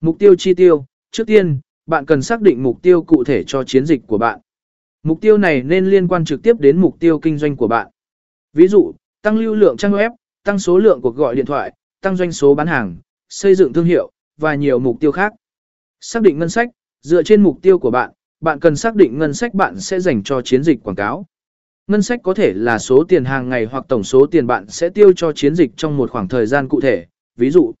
Mục tiêu chi tiêu, trước tiên, bạn cần xác định mục tiêu cụ thể cho chiến dịch của bạn. Mục tiêu này nên liên quan trực tiếp đến mục tiêu kinh doanh của bạn. Ví dụ, tăng lưu lượng trang web, tăng số lượng cuộc gọi điện thoại, tăng doanh số bán hàng, xây dựng thương hiệu, và nhiều mục tiêu khác. Xác định ngân sách, dựa trên mục tiêu của bạn, bạn cần xác định ngân sách bạn sẽ dành cho chiến dịch quảng cáo. Ngân sách có thể là số tiền hàng ngày hoặc tổng số tiền bạn sẽ tiêu cho chiến dịch trong một khoảng thời gian cụ thể. Ví dụ,